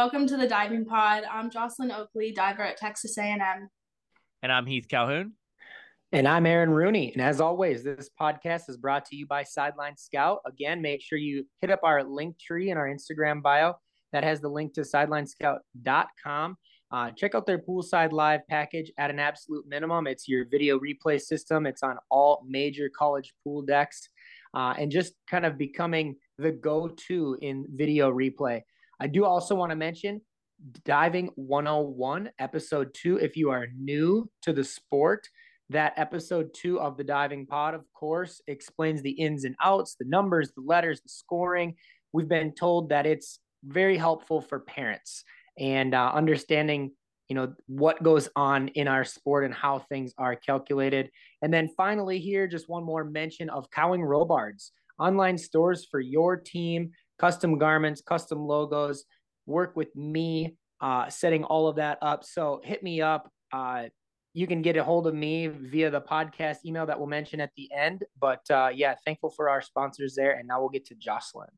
welcome to the Diving Pod. I'm Joslyn Oakley, diver at Texas A&M. And I'm Heath Calhoun. And I'm Aaron Rooney. And as always, this podcast is brought to you by Sideline Scout. Again, make sure you hit up our link tree in our Instagram bio that has the link to sidelinescout.com. Uh, check out their poolside live package at an absolute minimum. It's your video replay system. It's on all major college pool decks, uh, and just kind of becoming the go-to in video replay. I do also want to mention Diving 101, episode two. If you are new to the sport, that episode two of the Diving Pod, of course, explains the ins and outs, the numbers, the letters, the scoring. We've been told that it's very helpful for parents and uh, understanding you know what goes on in our sport and how things are calculated and then finally here just one more mention of cowing robards online stores for your team custom garments custom logos work with me uh, setting all of that up. So hit me up. Uh, you can get a hold of me via the podcast email that we'll mention at the end. But uh, yeah thankful for our sponsors there. And now we'll get to joslyn.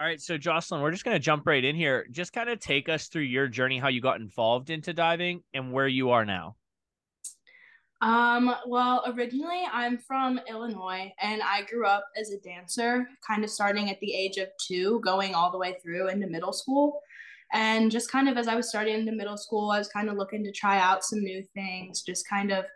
All right, so Joslyn, we're just going to jump right in here. Just kind of take us through your journey, how you got involved into diving, and where you are now. Um, well, originally I'm from Illinois and I grew up as a dancer, kind of starting at the age of two, going all the way through into middle school. And just kind of as I was starting into middle school, I was kind of looking to try out some new things, just kind of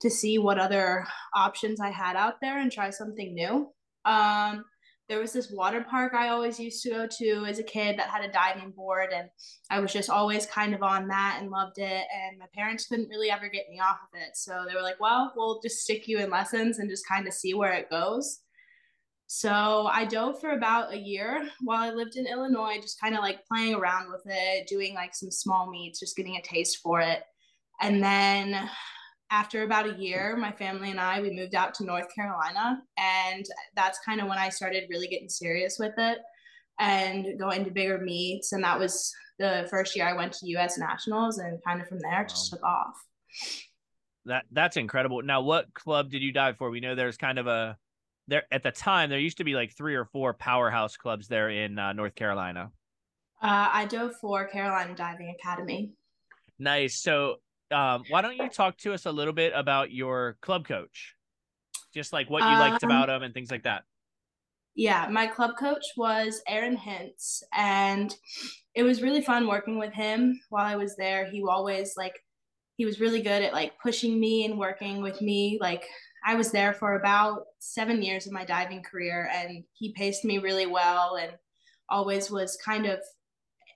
to see what other options I had out there and try something new. Um, there was this water park I always used to go to as a kid that had a diving board, and I was just always kind of on that and loved it. And my parents couldn't really ever get me off of it. So they were like, well, we'll just stick you in lessons and just kind of see where it goes. So I dove for about a year while I lived in Illinois, just kind of like playing around with it, doing like some small meets, just getting a taste for it. And then after about a year, my family and I we moved out to North Carolina, and that's kind of when I started really getting serious with it and going to bigger meets. And that was the first year I went to U.S. Nationals, and kind of from there just took off. That that's incredible. Now, what club did you dive for? We know there's kind of a there at the time there used to be like three or four powerhouse clubs there in uh, North Carolina. Uh, I dove for Carolina Diving Academy. Nice. So um, why don't you talk to us a little bit about your club coach? Just like what you um, liked about him and things like that. Yeah, my club coach was Aaron Hintz, and it was really fun working with him while I was there. He always like he was really good at like pushing me and working with me. Like I was there for about seven years of my diving career, and he paced me really well and always was kind of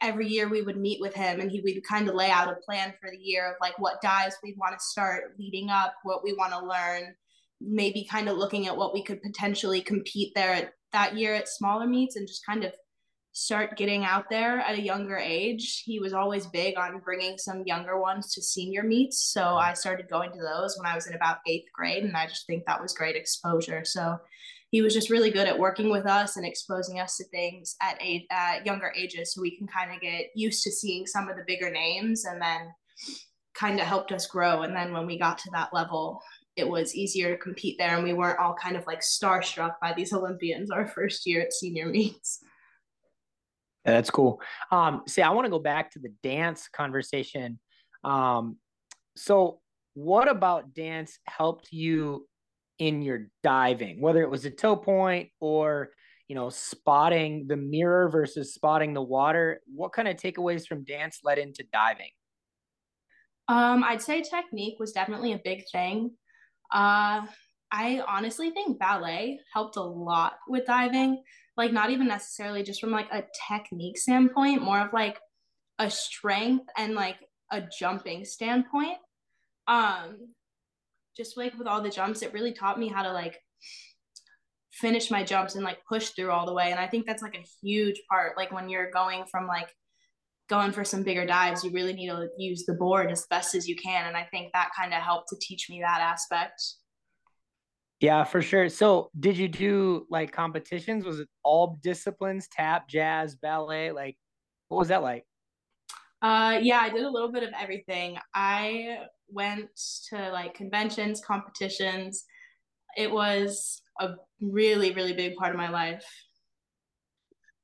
every year we would meet with him and he would kind of lay out a plan for the year of like what dives we want to start leading up, what we want to learn, maybe kind of looking at what we could potentially compete there at, that year at smaller meets and just kind of start getting out there at a younger age. He was always big on bringing some younger ones to senior meets. So I started going to those when I was in about eighth grade. And I just think that was great exposure. So he was just really good at working with us and exposing us to things at a at younger ages so we can kind of get used to seeing some of the bigger names and then kind of helped us grow. And then when we got to that level it was easier to compete there and we weren't all kind of like starstruck by these olympians our first year at senior meets. Yeah, that's cool. Um see i want to go back to the dance conversation. Um so what about dance helped you in your diving, whether it was a toe point or you know spotting the mirror versus spotting the water. What kind of takeaways from dance led into diving? Um, I'd say technique was definitely a big thing. Uh, I honestly think ballet helped a lot with diving. Like not even necessarily just from like a technique standpoint, more of like a strength and like a jumping standpoint. Um, just like with all the jumps, it really taught me how to like finish my jumps and like push through all the way. And I think that's like a huge part. Like when you're going from like going for some bigger dives, you really need to use the board as best as you can. And I think that kind of helped to teach me that aspect. Yeah, for sure. So, did you do like competitions? Was it all disciplines, tap, jazz, ballet? Like, what was that like? Uh, yeah, I did a little bit of everything. I went to like conventions, competitions. It was a really, really big part of my life.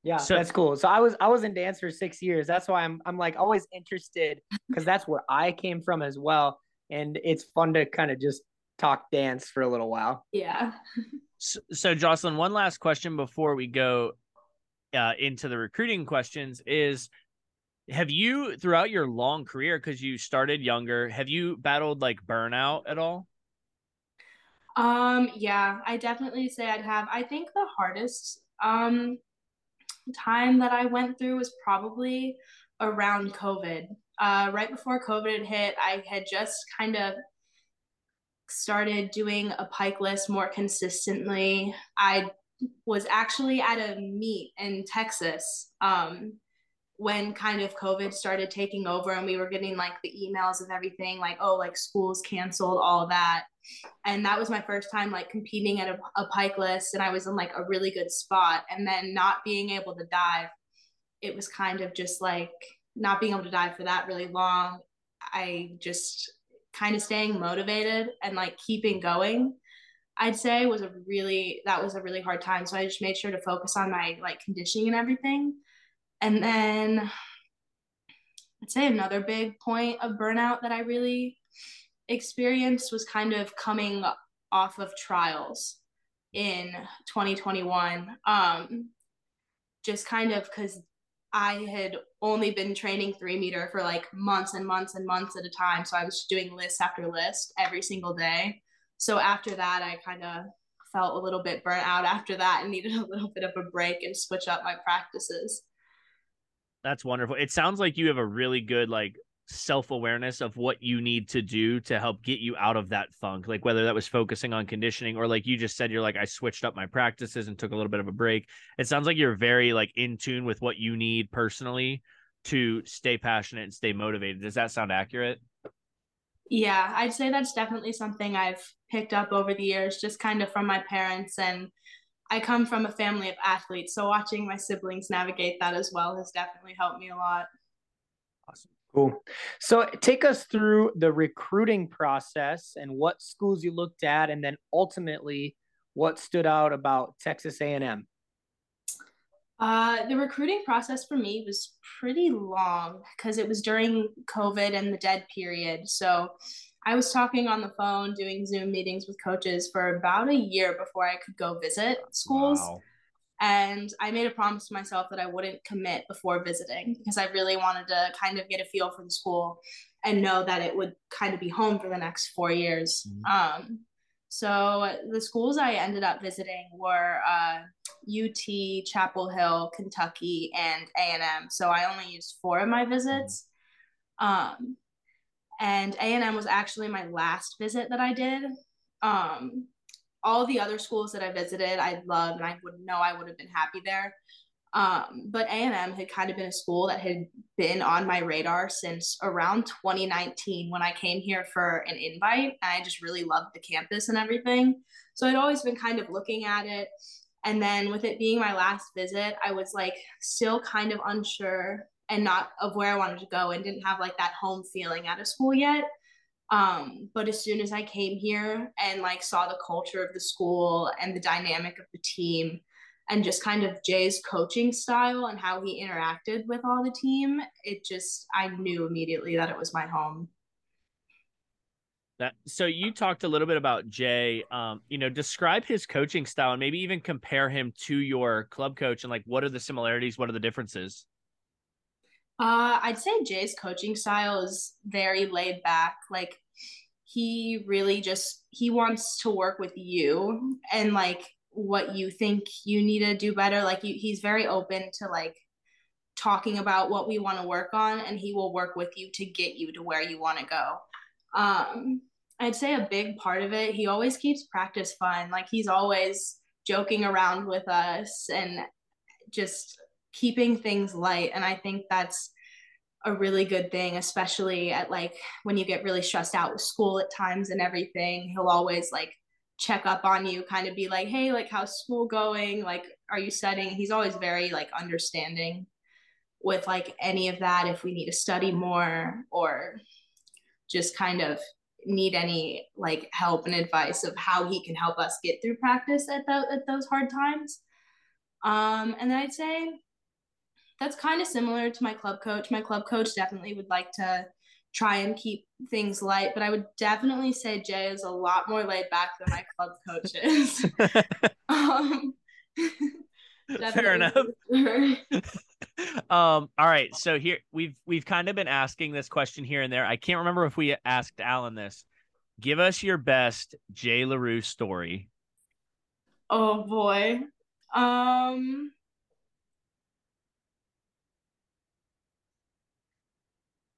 Yeah, so, that's cool. So I was I was in dance for six years. That's why I'm I'm like always interested because that's where I came from as well. And it's fun to kind of just talk dance for a little while. Yeah. so, so Joslyn, one last question before we go uh, into the recruiting questions is have you throughout your long career because you started younger have you battled like burnout at all? Um yeah i definitely say i'd have. I think the hardest um time that i went through was probably around covid. Uh right before covid hit i had just kind of started doing a pike list more consistently. I was actually at a meet in texas um when kind of COVID started taking over and we were getting like the emails of everything, like, oh, like schools canceled, all that. And that was my first time like competing at a, a pike list and I was in like a really good spot. And then not being able to dive, it was kind of just like not being able to dive for that really long. I just kind of staying motivated and like keeping going I'd say was a really that was a really hard time. So I just made sure to focus on my like conditioning and everything. And then I'd say another big point of burnout that I really experienced was kind of coming off of trials in 2021. Um, just kind of because I had only been training three meter for like months and months and months at a time. So I was doing list after list every single day. So after that, I kind of felt a little bit burnt out after that and needed a little bit of a break and switch up my practices. That's wonderful. It sounds like you have a really good like self-awareness of what you need to do to help get you out of that funk like whether that was focusing on conditioning or like you just said you're like I switched up my practices and took a little bit of a break. It sounds like you're very like in tune with what you need personally to stay passionate and stay motivated. Does that sound accurate? Yeah I'd say that's definitely something I've picked up over the years just kind of from my parents and I come from a family of athletes, so watching my siblings navigate that as well has definitely helped me a lot. Awesome. Cool. So take us through the recruiting process and what schools you looked at and then ultimately what stood out about Texas A&M. Uh, the recruiting process for me was pretty long because it was during COVID and the dead period. So I was talking on the phone, doing Zoom meetings with coaches for about a year before I could go visit schools. Wow. And I made a promise to myself that I wouldn't commit before visiting because I really wanted to kind of get a feel for the school and know that it would kind of be home for the next four years. Mm-hmm. Um, so the schools I ended up visiting were uh, UT, Chapel Hill, Kentucky, and A and M. So I only used four of my visits. Um, and A&M was actually my last visit that I did. Um, all the other schools that I visited, I loved, and I would know I would have been happy there. Um, but A&M had kind of been a school that had been on my radar since around 2019 when I came here for an invite. And I just really loved the campus and everything. So I'd always been kind of looking at it. And then with it being my last visit, I was like still kind of unsure and not of where I wanted to go and didn't have like that home feeling at a school yet. Um, but as soon as I came here and like saw the culture of the school and the dynamic of the team and just kind of Jay's coaching style and how he interacted with all the team, it just I knew immediately that it was my home. That so you talked a little bit about Jay. Um, you know, describe his coaching style and maybe even compare him to your club coach and like what are the similarities, what are the differences? Uh, I'd say Jay's coaching style is very laid back. Like he really just he wants to work with you and like what you think you need to do better. Like you, he's very open to like talking about what we want to work on, and he will work with you to get you to where you want to go. Um, I'd say a big part of it. He always keeps practice fun. Like he's always joking around with us and just keeping things light. And I think that's a really good thing, especially at like when you get really stressed out with school at times and everything. He'll always like check up on you, kind of be like, hey, like, how's school going? Like, are you studying? He's always very like understanding with like any of that if we need to study more or just kind of need any like help and advice of how he can help us get through practice at, the, at those hard times um, and then I'd say that's kind of similar to my club coach. My club coach definitely would like to try and keep things light, but I would definitely say Jay is a lot more laid back than my club coach is. um, Fair enough. um, all right. So here we've we've kind of been asking this question here and there. I can't remember if we asked Alan this. Give us your best Jay Lerew story. Oh boy. Um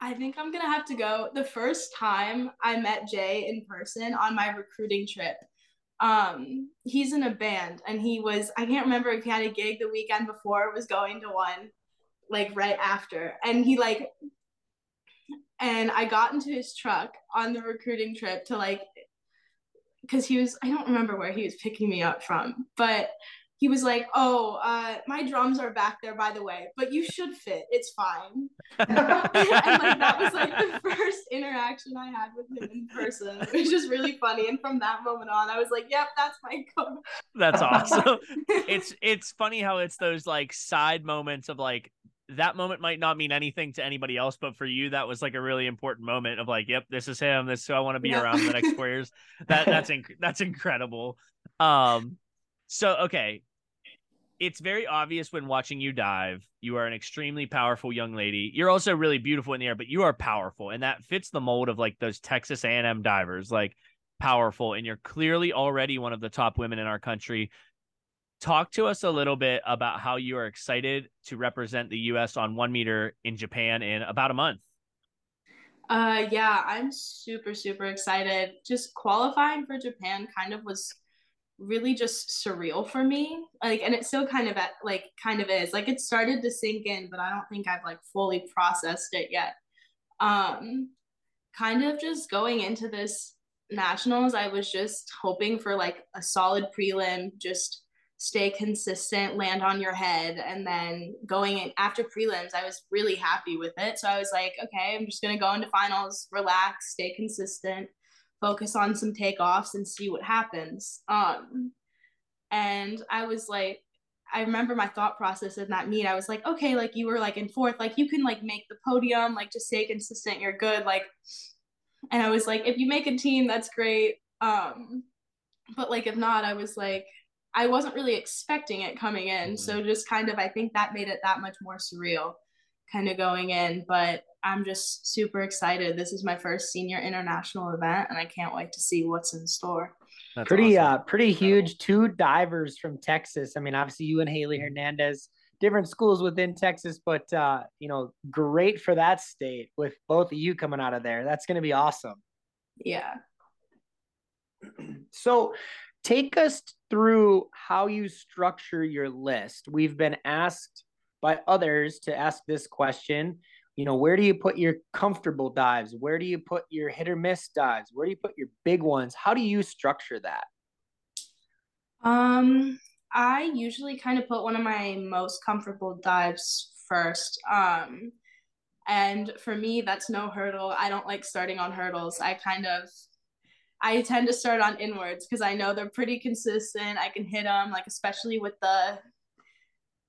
I think I'm gonna have to go. The first time I met Jay in person on my recruiting trip, um, he's in a band and he was I can't remember if he had a gig the weekend before was going to one, like right after. And he like and I got into his truck on the recruiting trip to like because he was I don't remember where he was picking me up from, but he was like, "Oh, uh, my drums are back there, by the way, but you should fit. It's fine." and like that was like the first interaction I had with him in person. It was just really funny, and from that moment on, I was like, "Yep, that's my coach." That's awesome. it's it's funny how it's those like side moments of like that moment might not mean anything to anybody else, but for you, that was like a really important moment of like, yep, this is him. This is who I want to be yeah. around the next four years. That that's inc- that's incredible. Um, so okay, it's very obvious when watching you dive. You are an extremely powerful young lady. You're also really beautiful in the air, but you are powerful, and that fits the mold of like those Texas A&M divers, like powerful. And you're clearly already one of the top women in our country. Talk to us a little bit about how you are excited to represent the U.S. on one meter in Japan in about a month. Uh, yeah, I'm super super excited. Just qualifying for Japan kind of was really just surreal for me. Like and it still kind of at, like kind of is. Like it started to sink in but i don't think i've like fully processed it yet. Um kind of just going into this nationals i was just hoping for like a solid prelim just stay consistent land on your head and then going in after prelims i was really happy with it. So i was like okay i'm just going to go into finals relax stay consistent focus on some takeoffs and see what happens. Um, and I was like, I remember my thought process in that meet. I was like, okay, like you were like in fourth, like you can like make the podium, like just stay consistent, you're good. Like, and I was like, if you make a team, that's great. Um, but like if not, I was like, I wasn't really expecting it coming in. Mm-hmm. So just kind of, I think that made it that much more surreal kind of going in. But I'm just super excited. This is my first senior international event, and I can't wait to see what's in store. That's pretty, awesome. uh, pretty huge. Two divers from Texas. I mean, obviously you and Hailey Hernandez, different schools within Texas, but uh, you know, great for that state with both of you coming out of there. That's going to be awesome. Yeah. So, take us through how you structure your list. We've been asked by others to ask this question. You know, where do you put your comfortable dives? Where do you put your hit or miss dives? Where do you put your big ones? How do you structure that? Um, I usually kind of put one of my most comfortable dives first. Um, and for me, that's no hurdle. I don't like starting on hurdles. I kind of I tend to start on inwards because I know they're pretty consistent. I can hit them, like especially with the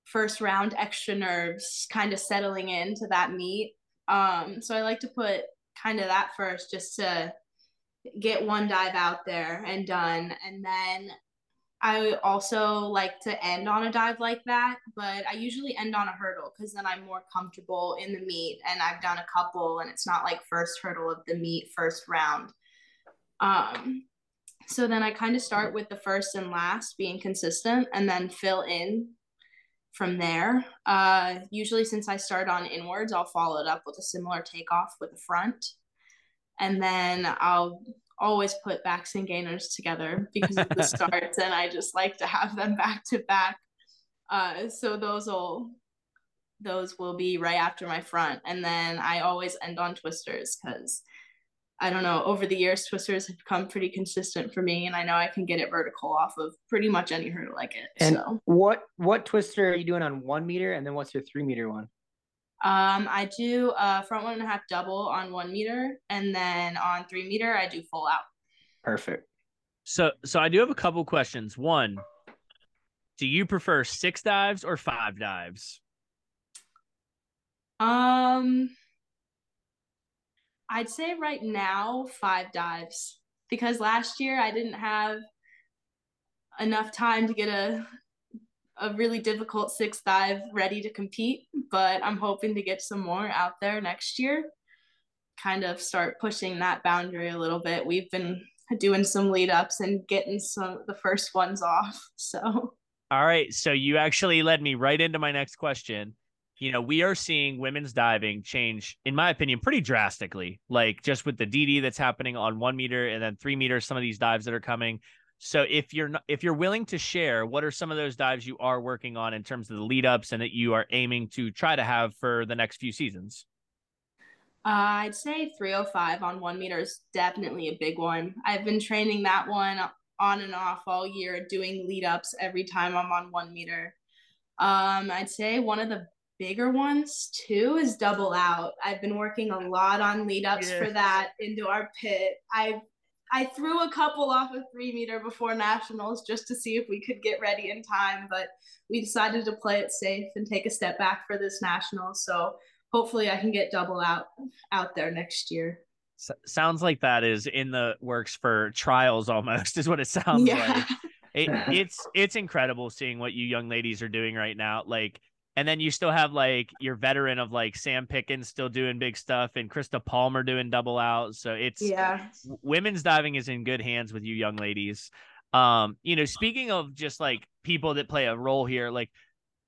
first round extra nerves kind of settling into that meet. Um, so I like to put kind of that first just to get one dive out there and done. And then I also like to end on a dive like that, but I usually end on a hurdle because then I'm more comfortable in the meet and I've done a couple and it's not like first hurdle of the meet, first round. Um, so then I kind of start with the first and last being consistent and then fill in from there. Uh, usually, since I start on inwards, I'll follow it up with a similar takeoff with the front. And then I'll always put backs and gainers together because of the starts, and I just like to have them back to back. Uh, so those will those will be right after my front, and then I always end on twisters because I don't know, over the years, twisters have become pretty consistent for me, and I know I can get it vertical off of pretty much any hurdle I get. And so. what what twister are you doing on one meter, and then what's your three meter one? Um, I do a front one and a half double on one meter, and then on three meter, I do full out. Perfect. So, so I do have a couple questions. One, do you prefer six dives or five dives? Um, I'd say right now five dives because last year I didn't have enough time to get a a really difficult six dive ready to compete, but I'm hoping to get some more out there next year. Kind of start pushing that boundary a little bit. We've been doing some lead ups and getting some the first ones off. So all right. So you actually led me right into my next question. You know, we are seeing women's diving change, in my opinion, pretty drastically. Like just with the DD that's happening on one meter and then three meters, some of these dives that are coming. So if you're not, if you're willing to share, what are some of those dives you are working on in terms of the lead ups and that you are aiming to try to have for the next few seasons? Uh, I'd say 305 on one meter is definitely a big one. I've been training that one on and off all year, doing lead ups every time I'm on one meter. Um, I'd say one of the bigger ones too is double out. I've been working a lot on lead ups yeah. for that into our pit. I I threw a couple off a three meter before nationals just to see if we could get ready in time, but we decided to play it safe and take a step back for this national. So hopefully I can get double out out there next year. S- sounds like that is in the works for trials almost is what it sounds yeah. like. It, it's it's incredible seeing what you young ladies are doing right now. Like and then you still have like your veteran of like Sam Pickens still doing big stuff and Krysta Palmer doing double out. So it's yeah, women's diving is in good hands with you young ladies. Um, you know, speaking of just like people that play a role here, like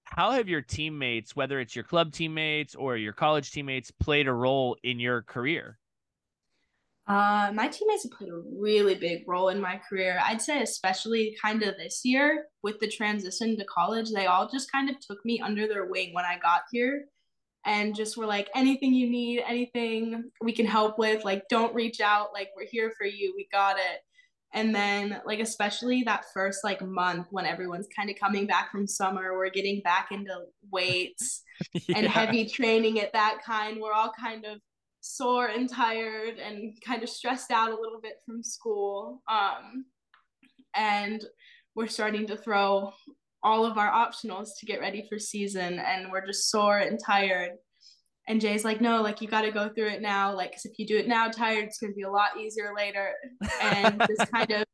how have your teammates, whether it's your club teammates or your college teammates, played a role in your career? Uh, my teammates have played a really big role in my career. I'd say, especially kind of this year with the transition to college, they all just kind of took me under their wing when I got here and just were like, anything you need, anything we can help with, like, don't reach out. Like, we're here for you. We got it. And then, like, especially that first like month when everyone's kind of coming back from summer, we're getting back into weights yeah. and heavy training at that kind. We're all kind of sore and tired and kind of stressed out a little bit from school. Um, and we're starting to throw all of our optionals to get ready for season and we're just sore and tired. And jay's like no like you got to go through it now. Like because if you do it now tired it's going to be a lot easier later. And this kind of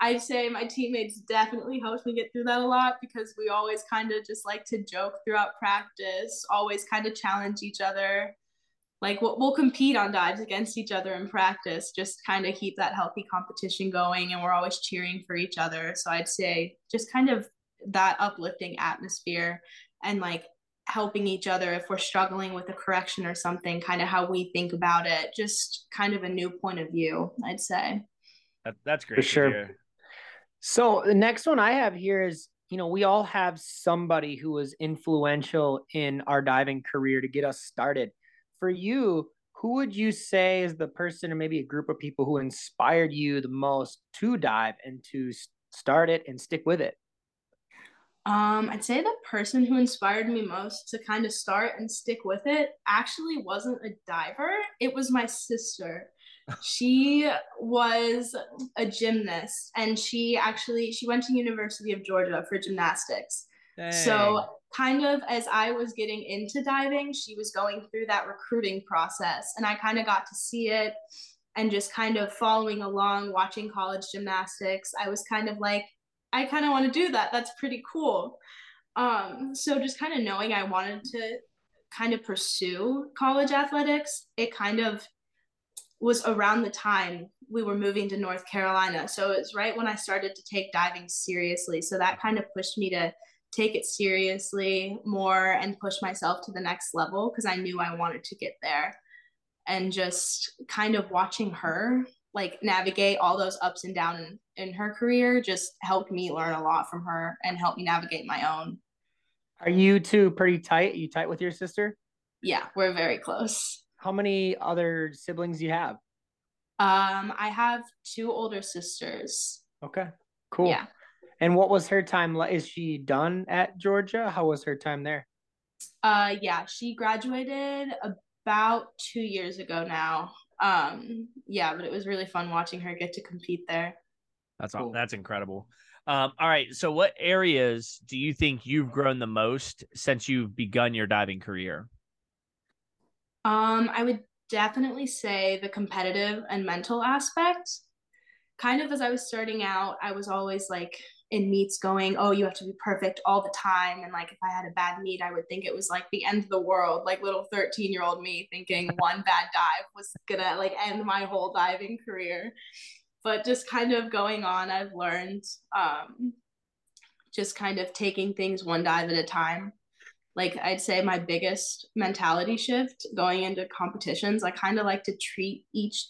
i'd say my teammates definitely helped me get through that a lot because we always kind of just like to joke throughout practice always kind of challenge each other like we'll, we'll compete on dives against each other in practice just kind of keep that healthy competition going and we're always cheering for each other. So i'd say just kind of that uplifting atmosphere and like helping each other if we're struggling with a correction or something kind of how we think about it just kind of a new point of view i'd say. That, that's great for sure. so the next one i have here is you know we all have somebody who was influential in our diving career to get us started for you, who would you say is the person or maybe a group of people who inspired you the most to dive and to start it and stick with it? Um, I'd say the person who inspired me most to kind of start and stick with it actually wasn't a diver. It was my sister. she was a gymnast and she actually she went to University of Georgia for gymnastics. Dang. So kind of as I was getting into diving, she was going through that recruiting process. And I kind of got to see it and just kind of following along, watching college gymnastics. I was kind of like, I kind of want to do that. That's pretty cool. Um, so just kind of knowing I wanted to kind of pursue college athletics, it kind of was around the time we were moving to North Carolina. So it was right when I started to take diving seriously. So that kind of pushed me to take it seriously more and push myself to the next level because I knew I wanted to get there. And just kind of watching her like navigate all those ups and downs in, in her career just helped me learn a lot from her and help me navigate my own. Are you two pretty tight? Are you tight with your sister? Yeah, we're very close. How many other siblings do you have? Um, I have two older sisters. Okay, cool. Yeah. And what was her time like? Is she done at Georgia? How was her time there? Uh yeah, she graduated about 2 years ago now. Um yeah, but it was really fun watching her get to compete there. That's cool. that's incredible. Um, all right. So, what areas do you think you've grown the most since you've begun your diving career? Um, I would definitely say the competitive and mental aspect. Kind of as I was starting out, I was always like in meets going, oh, you have to be perfect all the time. And like if I had a bad meet, I would think it was like the end of the world, like little 13 year old me thinking one bad dive was gonna like end my whole diving career. But just kind of going on, I've learned um, just kind of taking things one dive at a time. Like I'd say my biggest mentality shift going into competitions, I kind of like to treat each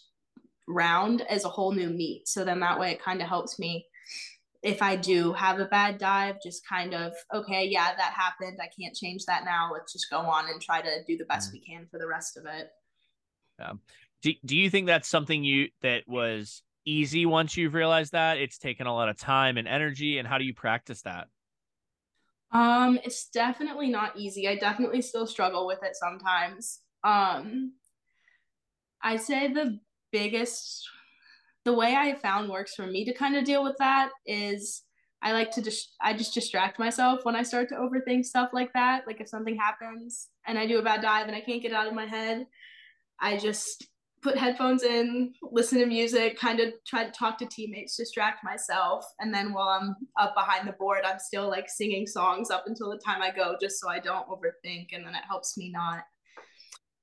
round as a whole new meet. So then that way it kind of helps me if I do have a bad dive, just kind of, okay, yeah, that happened. I can't change that now. Let's just go on and try to do the best mm. we can for the rest of it. Yeah. Do, do you think that's something you that was easy once you've realized that it's taken a lot of time and energy and how do you practice that? Um, it's definitely not easy. I definitely still struggle with it sometimes. Um, I'd say the biggest the way I found works for me to kind of deal with that is I like to just I just distract myself when I start to overthink stuff like that. Like if something happens and I do a bad dive and I can't get out of my head, I just put headphones in, listen to music, kind of try to talk to teammates, distract myself, and then while I'm up behind the board, I'm still like singing songs up until the time I go just so I don't overthink and then it helps me not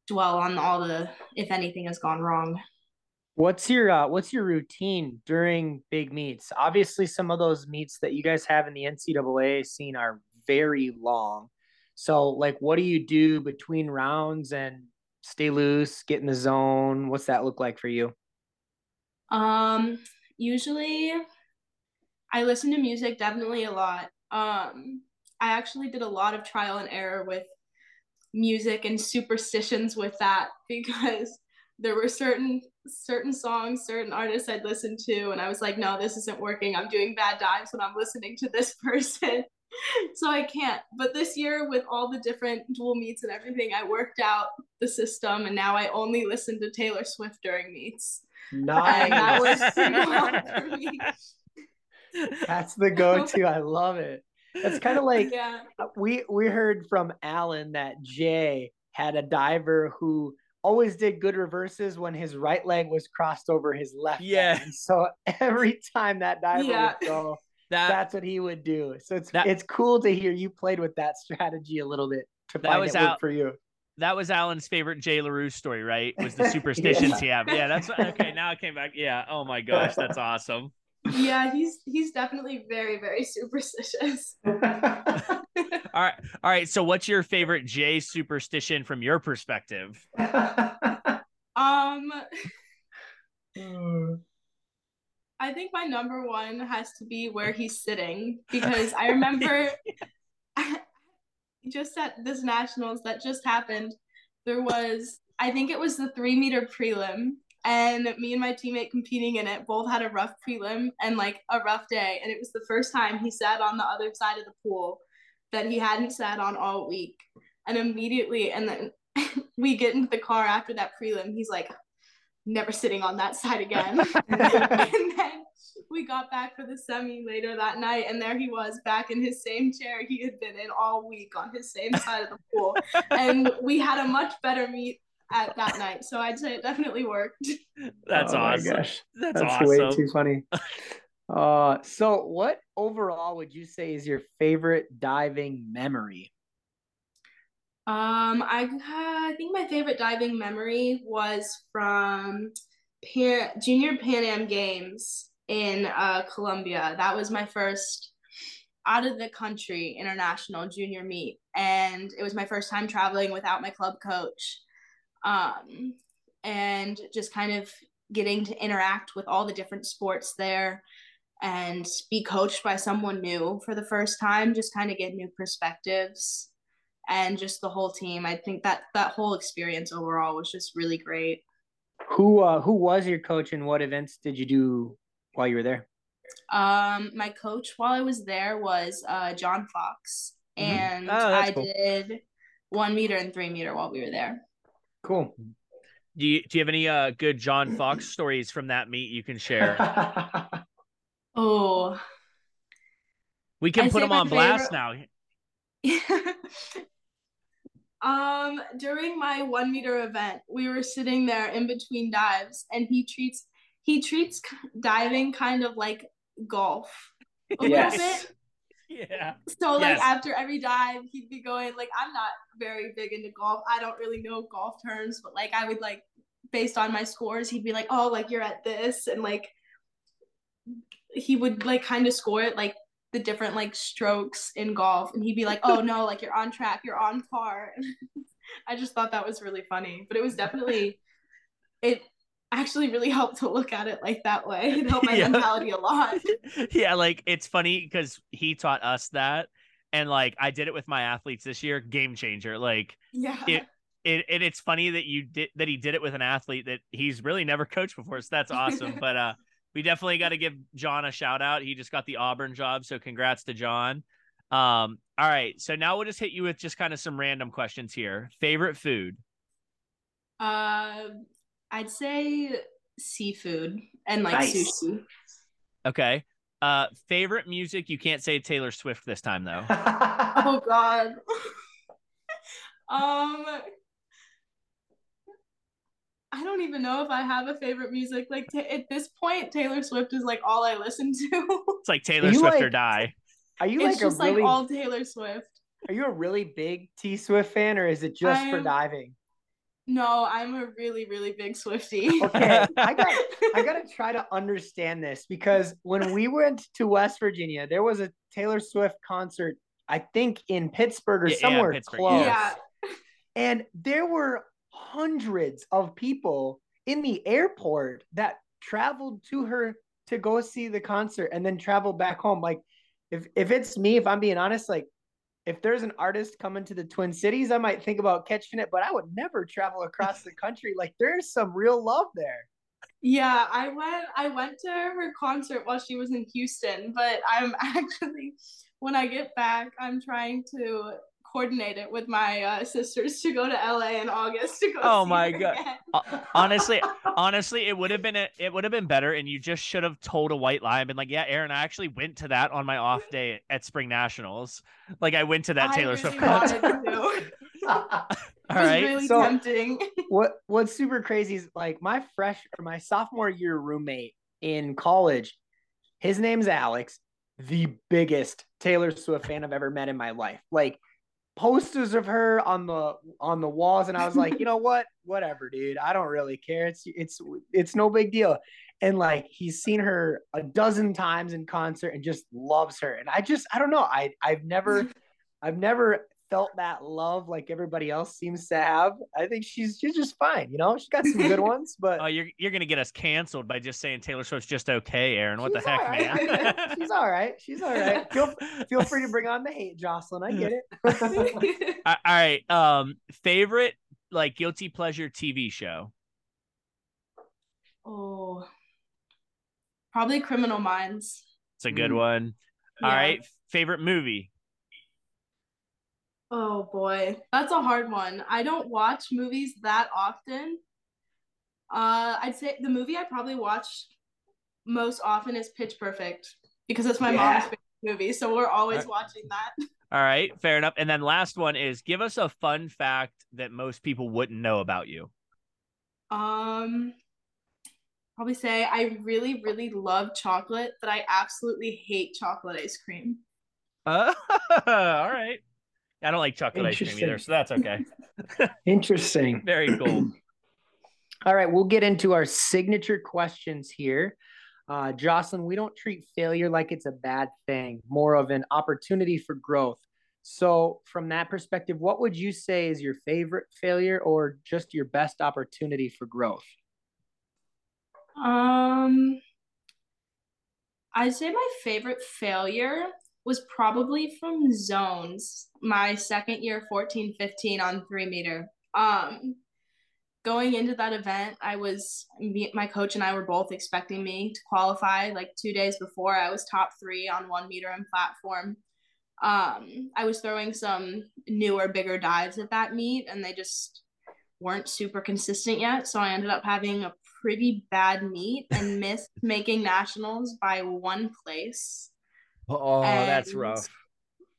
dwell on all the if anything has gone wrong. What's your uh, what's your routine during big meets? Obviously, some of those meets that you guys have in the NCAA scene are very long. So, like, what do you do between rounds and stay loose, get in the zone? What's that look like for you? Um, usually, I listen to music definitely a lot. Um, I actually did a lot of trial and error with music and superstitions with that because there were certain certain songs, certain artists I'd listen to, and I was like, no, this isn't working. I'm doing bad dives when I'm listening to this person. so I can't. But this year, with all the different dual meets and everything, I worked out the system, and now I only listen to Taylor Swift during meets. Nice. that works pretty well for me. That's the go-to. I love it. It's kind of like yeah. we we heard from Alan that Jay had a diver who always did good reverses when his right leg was crossed over his left. Yeah. Leg. So every time that diver yeah. would go, that, that's what he would do. So it's that, it's cool to hear you played with that strategy a little bit to find was it Al- for you. That was Alan's favorite Jay Lerew story, right? Was the superstitions yeah. he had. Yeah, that's okay. Now it came back. Yeah. Oh my gosh, that's awesome. Yeah, he's he's definitely very very superstitious. all right, all right. So, what's your favorite Jay superstition from your perspective? um, I think my number one has to be where he's sitting because I remember just at this nationals that just happened, there was I think it was the three meter prelim and me and my teammate competing in it both had a rough prelim and like a rough day and it was the first time he sat on the other side of the pool that he hadn't sat on all week. And immediately and then we get into the car after that prelim he's like never sitting on that side again. And then we got back for the semi later that night and there he was back in his same chair he had been in all week on his same side of the pool. And we had a much better meet at that night. So I'd say it definitely worked. That's oh awesome. That's, That's awesome. way too funny. uh, so what overall would you say is your favorite diving memory? Um, I uh, I think my favorite diving memory was from Pan, Junior Pan Am Games in uh, Colombia. That was my first out of the country international junior meet, and it was my first time traveling without my club coach um, and just kind of getting to interact with all the different sports there and be coached by someone new for the first time just kind of get new perspectives and just the whole team. I think that that whole experience overall was just really great. Who uh who was your coach and what events did you do while you were there? Um my coach while i was there was uh john fox. Mm-hmm. and oh, i cool. did one meter and three meter while we were there Cool. Do you do you have any uh good John Fox stories from that meet you can share? oh. We can I put them on blast now. Um, during my one meter event, we were sitting there in between dives, and he treats he treats diving kind of like golf a Yes. Yeah. So like Yes. after every dive, he'd be going like I'm not very big into golf. I don't really know golf terms, but like I would like based on my scores, he'd be like, "Oh, like you're at this," and like he would like kind of score it like the different like strokes in golf, and he'd be like, "Oh no, like you're on track, you're on par." I just thought that was really funny, but it was definitely it actually really helped to look at it like that way. It helped my Yeah. mentality a lot. yeah, like it's funny because he taught us that. And like I did it with my athletes this year, game changer. Like Yeah. it, it and it's funny that you did that he did it with an athlete that he's really never coached before. So that's awesome. but uh we definitely got to give John a shout out. He just got the Auburn job, so congrats to John. Um, all right. So now we'll just hit you with just kind of some random questions here. Favorite food? Uh, I'd say seafood and like Nice. sushi. Okay. Uh favorite music? You can't say Taylor Swift this time though. Oh God. um, I don't even know if I have a favorite music. Like ta at this point, Taylor Swift is like all I listen to. It's like Taylor you Swift or die. Are you it's like a just really like all Taylor Swift. are you a really big T Swift fan or is it just for I'm- diving? No, I'm a really, really big Swifty. Okay, I got I gotta try to understand this because when we went to West Virginia, there was a Taylor Swift concert, I think in Pittsburgh or Yeah, yeah, somewhere Pittsburgh, close. yeah. And there were hundreds of people in the airport that traveled to her to go see the concert and then travel back home. Like if if it's me, if I'm being honest, like if there's an artist coming to the Twin Cities, I might think about catching it, but I would never travel across the country. Like there's some real love there. Yeah, I went I went to her concert while she was in Houston, but I'm actually when I get back, I'm trying to coordinate it with my uh, sisters to go to LA in August to go Oh see my her God. Honestly, honestly, it would have been a, it would have been better, and you just should have told a white lie and been like, "Yeah, Aaron, I actually went to that on my off day at Spring Nationals. Like, I went to that I Taylor really Swift concert." to. It was right, really So- tempting. what what's super crazy is like my fresh or my sophomore year roommate in college, his name's Alex, the biggest Taylor Swift fan I've ever met in my life. Like posters of her on the on the walls, and I was like, you know what? Whatever, dude. I don't really care. It's it's it's no big deal. And like he's seen her a dozen times in concert and just loves her. And I just I don't know. I I've never I've never felt that love like everybody else seems to have. I think she's she's just fine, you know. She's got some good ones, but oh, you're you're gonna get us canceled by just saying Taylor Swift's just okay, Aaron. What the heck, all right. man? she's all right. She's all right. Feel feel free to bring on the hate, Joslyn. I get it. all right. Um, favorite like guilty pleasure TV show. oh, probably Criminal Minds. It's a good Mm. one. All Yeah. right. Favorite movie. Oh boy, that's a hard one. I don't watch movies that often. Uh, I'd say the movie I probably watch most often is Pitch Perfect because it's my Yeah. mom's favorite movie, so we're always Alright. watching that. All right, fair enough. And then last one is give us a fun fact that most people wouldn't know about you. Um, probably say I really, really love chocolate, but I absolutely hate chocolate ice cream. Uh, all right. I don't like chocolate ice cream either, so that's okay. Interesting. Very cool. All right, we'll get into our signature questions here. Uh, Joslyn, we don't treat failure like it's a bad thing, more of an opportunity for growth. So, from that perspective, what would you say is your favorite failure or just your best opportunity for growth? Um, I'd say my favorite failure was probably from zones, my second year 14 15 on three meter. Um, going into that event, I was me, my coach and I were both expecting me to qualify like two days before. I was top three on one meter and platform. Um, I was throwing some newer, bigger dives at that meet, and they just weren't super consistent yet. So I ended up having a pretty bad meet and missed making nationals by one place. Oh, that's rough.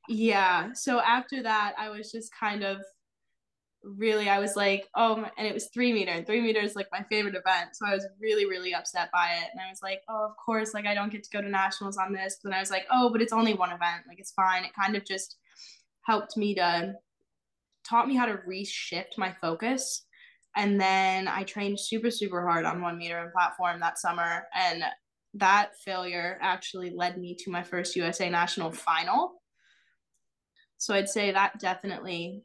Yeah. So after that, I was just kind of really I was like, oh, and it was three meter, and three meter is like my favorite event. So I was really, really upset by it. And I was like, oh, of course, like I don't get to go to nationals on this. But I was like, oh, but it's only one event. Like it's fine. It kind of just helped me to taught me how to reshift my focus. And then I trained super, super hard on one meter and platform that summer. And that failure actually led me to my first USA national final. So I'd say that definitely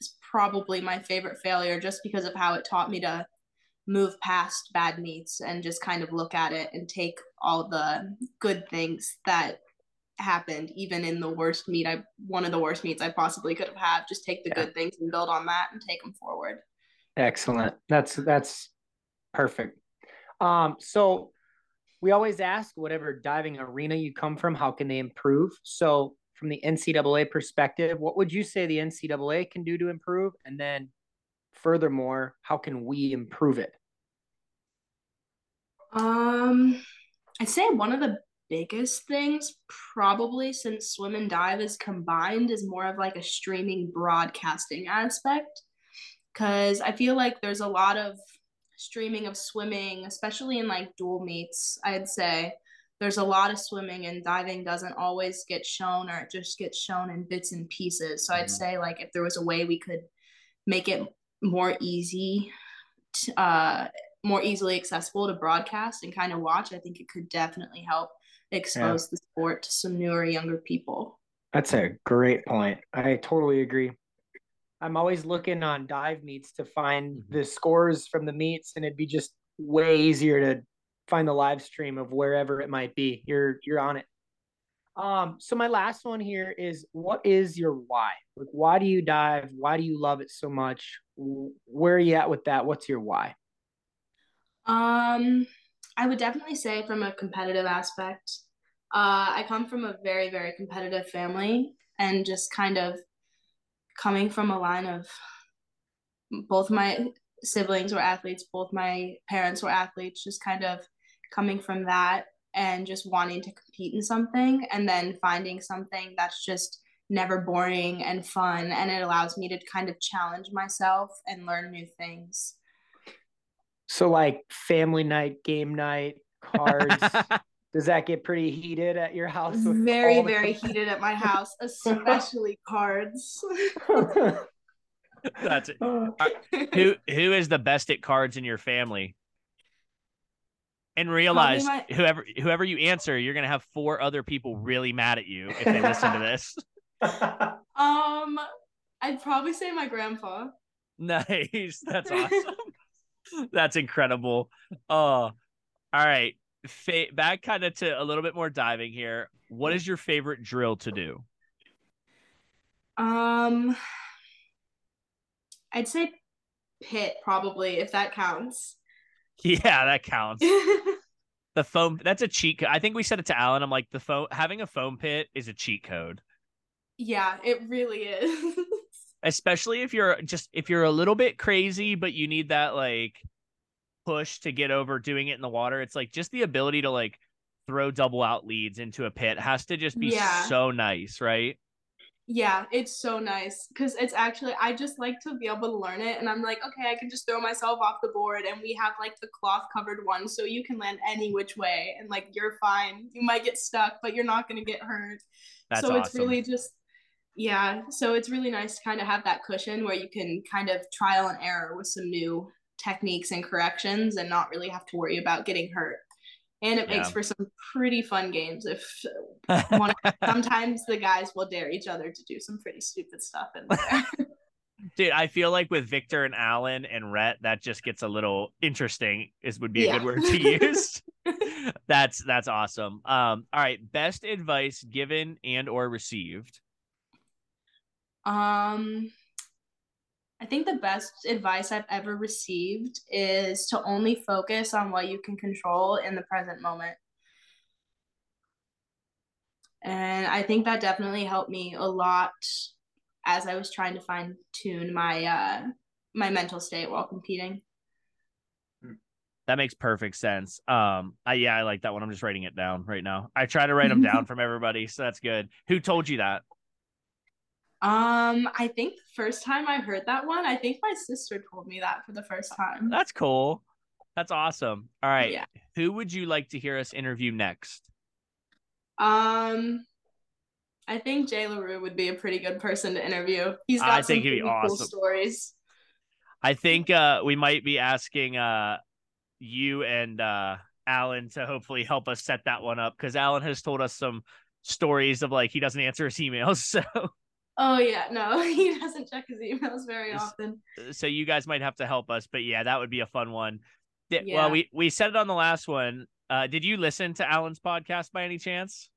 is probably my favorite failure just because of how it taught me to move past bad meets and just kind of look at it and take all the good things that happened even in the worst meet i one of the worst meets i possibly could have had just take the yeah. good things and build on that and take them forward excellent that's that's perfect um so we always ask whatever diving arena you come from how can they improve so from the NCAA perspective, what would you say the NCAA can do to improve? And then furthermore, how can we improve it? Um, I'd say one of the biggest things, probably since swim and dive is combined, is more of like a streaming broadcasting aspect. Cause I feel like there's a lot of streaming of swimming, especially in like dual meets, I'd say, there's a lot of swimming and diving doesn't always get shown or it just gets shown in bits and pieces. So mm-hmm. I'd say like if there was a way we could make it more easy, uh, more easily accessible to broadcast and kind of watch, I think it could definitely help expose yeah. the sport to some newer, younger people. That's a great point. I totally agree. I'm always looking on dive meets to find mm-hmm. the scores from the meets, and it'd be just way easier to find the live stream of wherever it might be. You're you're on it. Um, so my last one here is what is your why? Like why do you dive? Why do you love it so much? Where are you at with that? What's your why? Um, I would definitely say from a competitive aspect. Uh, I come from a very, very competitive family and just kind of coming from a line of both my siblings were athletes, both my parents were athletes, just kind of coming from that and just wanting to compete in something and then finding something that's just never boring and fun and it allows me to kind of challenge myself and learn new things. So like family night game night cards does that get pretty heated at your house very very heated at my house especially cards that's it uh, who who is the best at cards in your family and realize my... whoever whoever you answer, you're gonna have four other people really mad at you if they listen to this. Um, I'd probably say my grandpa. Nice. That's awesome. That's incredible. Oh, all right. Fa- back kind of to a little bit more diving here. What is your favorite drill to do? Um, I'd say pit probably if that counts. Yeah, that counts. the foam that's a cheat code. I think we said it to Alan. I'm like the foam having a foam pit is a cheat code. Yeah, it really is. Especially if you're just if you're a little bit crazy, but you need that like push to get over doing it in the water. It's like just the ability to like throw double out leads into a pit has to just be yeah. so nice, right? Yeah, it's so nice because it's actually I just like to be able to learn it, and I'm like, okay, I can just throw myself off the board, and we have like the cloth covered one, so you can land any which way, and like you're fine. You might get stuck, but you're not gonna get hurt. That's so awesome. it's really just yeah. So it's really nice to kind of have that cushion where you can kind of trial and error with some new techniques and corrections, and not really have to worry about getting hurt. And it yeah. makes for some pretty fun games if one, sometimes the guys will dare each other to do some pretty stupid stuff in there. Dude i feel like with victor and alan and rhett that just gets a little interesting is would be a yeah. good word to use. That's that's awesome. Um all right best advice given and or received? Um I think the best advice I've ever received is to only focus on what you can control in the present moment. And I think that definitely helped me a lot as I was trying to fine tune my uh my mental state while competing. That makes perfect sense. Um, I yeah, I like that one. I'm just writing it down right now. I try to write them down from everybody, so that's good. Who told you that? Um, I think the first time I heard that one, I think my sister told me that for the first time. That's cool. That's awesome. All right. Yeah. Who would you like to hear us interview next? Um, I think Jay Lerew would be a pretty good person to interview. He's got I some think he'd be pretty cool stories. I think uh we might be asking uh you and uh Alan to hopefully help us set that one up because Alan has told us some stories of like he doesn't answer his emails. So Oh yeah, no, he doesn't check his emails very often. so you guys might have to help us. But yeah, that would be a fun one. Yeah. Well, we we said it on the last one. Uh did you listen to Alan's podcast by any chance?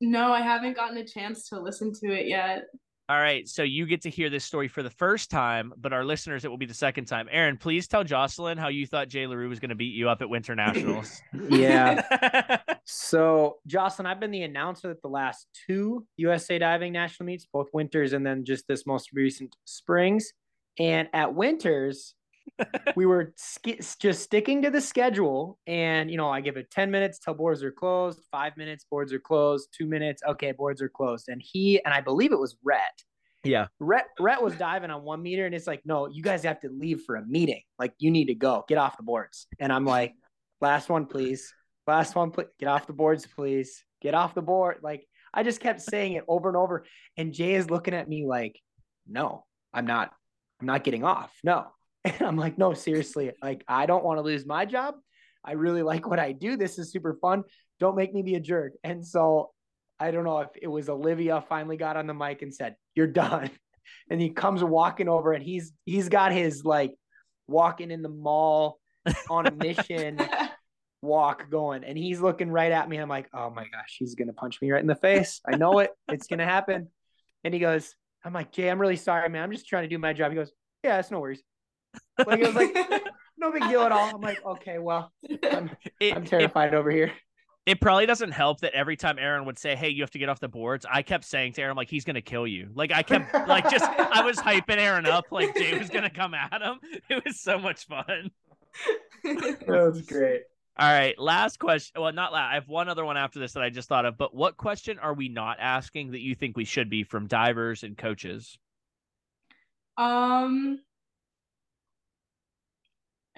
No, I haven't gotten a chance to listen to it yet. All right, so you get to hear this story for the first time, but our listeners, it will be the second time. Aaron, please tell Joslyn how you thought Jay Lerew was going to beat you up at Winter Nationals. Yeah. So, Joslyn, I've been the announcer at the last two USA Diving National Meets, both winters and then just this most recent springs. And at winters, we were sk- just sticking to the schedule. And, you know, I give it 10 minutes till boards are closed, five minutes, boards are closed, two minutes, okay, boards are closed. And he, and I believe it was Rhett, yeah. Rhett, Rhett was diving on one meter, and it's like, no, you guys have to leave for a meeting. Like, you need to go, get off the boards. And I'm like, last one, please. Last one, please. Get off the boards, please. Get off the board. Like, I just kept saying it over and over. And Jay is looking at me like, no, I'm not, I'm not getting off. No. And I'm like, no, seriously. Like, I don't want to lose my job. I really like what I do. This is super fun. Don't make me be a jerk. And so I don't know if it was Olivia finally got on the mic and said, You're done. And he comes walking over and he's he's got his like walking in the mall on a mission walk going. And he's looking right at me. I'm like, oh my gosh, he's gonna punch me right in the face. I know it. It's gonna happen. And he goes, I'm like, Jay, I'm really sorry, man. I'm just trying to do my job. He goes, Yeah, it's no worries. Like it was like no big deal at all. I'm like, okay, well, I'm, It, I'm it, terrified over here. it probably doesn't help that every time Aaron would say, Hey, you have to get off the boards, I kept saying to Aaron, like, he's going to kill you. Like, I kept, like, just, I was hyping Aaron up, like, Jay was going to come at him. It was so much fun. That was great. All right. Last question. Well, not last. I have one other one after this that I just thought of. But what question are we not asking that you think we should be from divers and coaches? um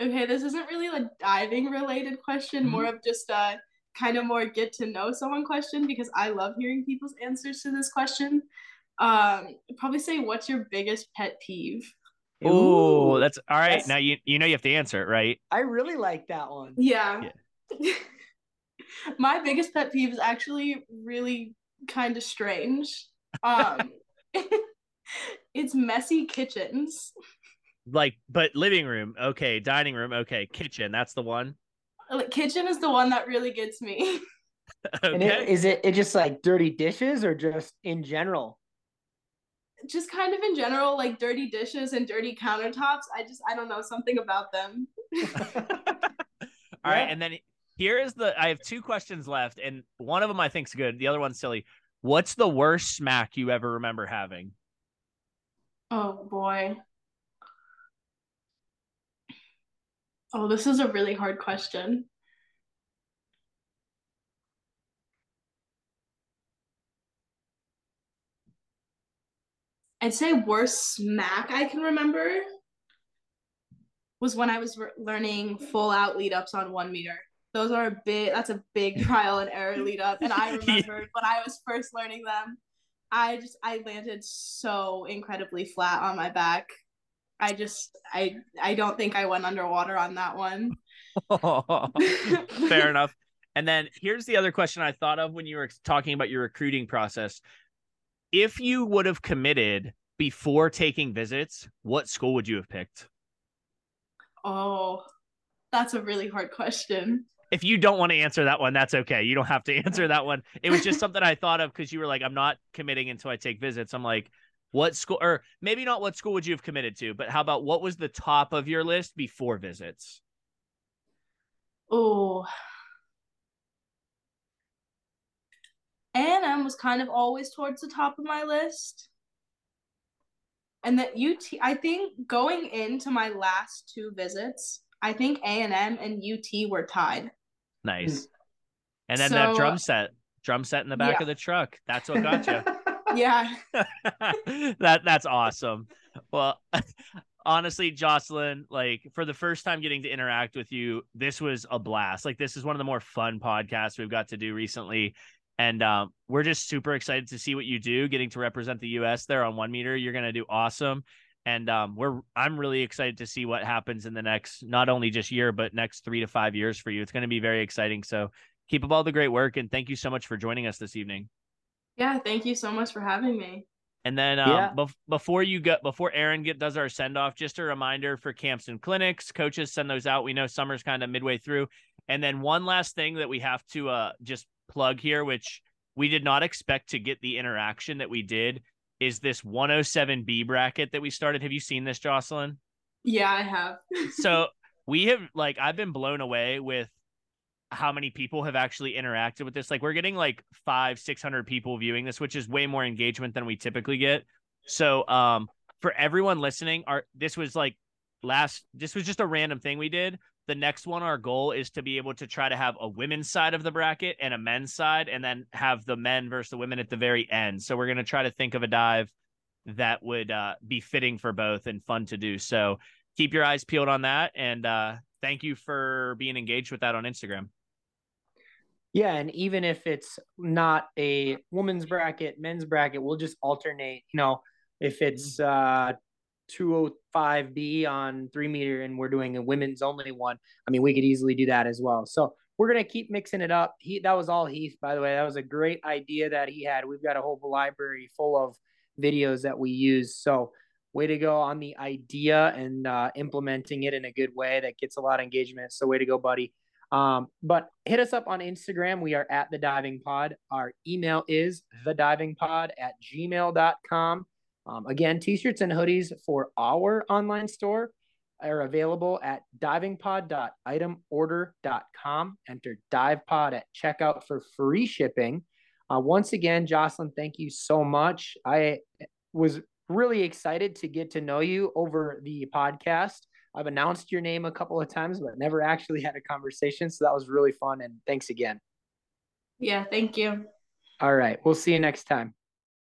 Okay, this isn't really a diving related question, Mhm. more of just a kind of more get to know someone question because I love hearing people's answers to this question. Um, probably say what's your biggest pet peeve? Oh, that's all right. that's- Now you you know you have to answer it, right? I really like that one. Yeah. My biggest pet peeve is actually really kind of strange. Um it's messy kitchens. Like, but living room, okay. Dining room, okay. Kitchen, that's the one. Oh, kitchen is the one that really gets me. And it, Okay. is it it just like dirty dishes or just in general? just kind of in general, like dirty dishes and dirty countertops. I just I don't know something about them. All right, Yeah. and then here is the. I have two questions left, and one of them I think's good. The other one's silly. What's the worst smack you ever remember having? Oh boy. Oh, this is a really hard question. I'd say worst smack I can remember was when I was re- learning full out lead ups on one meter. Those are a big, that's a big trial and error lead up. And I remember when I was first learning them, I just, I landed so incredibly flat on my back. I just, I, I don't think I went underwater on that one. Fair enough. And then here's the other question I thought of when you were talking about your recruiting process. If you would have committed before taking visits, what school would you have picked? Oh, that's a really hard question. If you don't want to answer that one, that's okay. You don't have to answer that one. It was just something I thought of because you were like, I'm not committing until I take visits. I'm like, what school, or maybe not what school would you have committed to, but how about what was the top of your list before visits? Oh. A&M was kind of always towards the top of my list. And that UT, I think going into my last two visits, I think A&M and UT were tied. Nice. Hmm. And then that drum uh, set, drum set in the back Yeah. of the truck. That's what got you. yeah. that that's awesome. Well, honestly, Joslyn, like for the first time getting to interact with you, this was a blast. Like this is one of the more fun podcasts we've got to do recently. And um, we're just super excited to see what you do, getting to represent the U.S. there on one meter. You're gonna do awesome, and um, we're I'm really excited to see what happens in the next not only just year but next three to five years for you. It's to be very exciting. So keep up all the great work, and thank you so much for joining us this evening. Yeah, thank you so much for having me. And then um, yeah. bef- before you go, before Aaron get does our send off, just a reminder for camps and clinics, coaches send those out. We know summer's kind of midway through, and then one last thing that we have to uh, just plug here, which we did not expect to get the interaction that we did, is this 107B bracket that we started. Have you seen this, Joslyn? Yeah, I have. so we have like I've been blown away with how many people have actually interacted with this. Like we're getting like five, six hundred people viewing this, which is way more engagement than we typically get. So um for everyone listening, our this was like last this was just a random thing we did. The next one, our goal is to be able to try to have a women's side of the bracket and a men's side, and then have the men versus the women at the very end. So we're gonna try to think of a dive that would uh, be fitting for both and fun to do. So keep your eyes peeled on that, and uh, thank you for being engaged with that on Instagram. Yeah, and even if it's not a women's bracket, men's bracket, we'll just alternate. You know, if it's uh 205B on three meter and we're doing a women's only one, I mean, we could easily do that as well. So we're gonna keep mixing it up. He that was all Heath, by the way. That was a great idea that he had. We've got a whole library full of videos that we use. So way to go on the idea and uh, implementing it in a good way that gets a lot of engagement. So way to go, buddy. Um, but hit us up on Instagram. We are at the diving pod. Our email is the diving pod at gmail.com. Um, again, t-shirts and hoodies for our online store are available at divingpod.itemorder.com. Enter divepod at checkout for free shipping. Uh, once again, Joslyn, thank you so much. I was really excited to get to know you over the podcast. I've announced your name a couple of times, but never actually had a conversation. So that was really fun. And thanks again. Yeah, thank you. All right. We'll see you next time.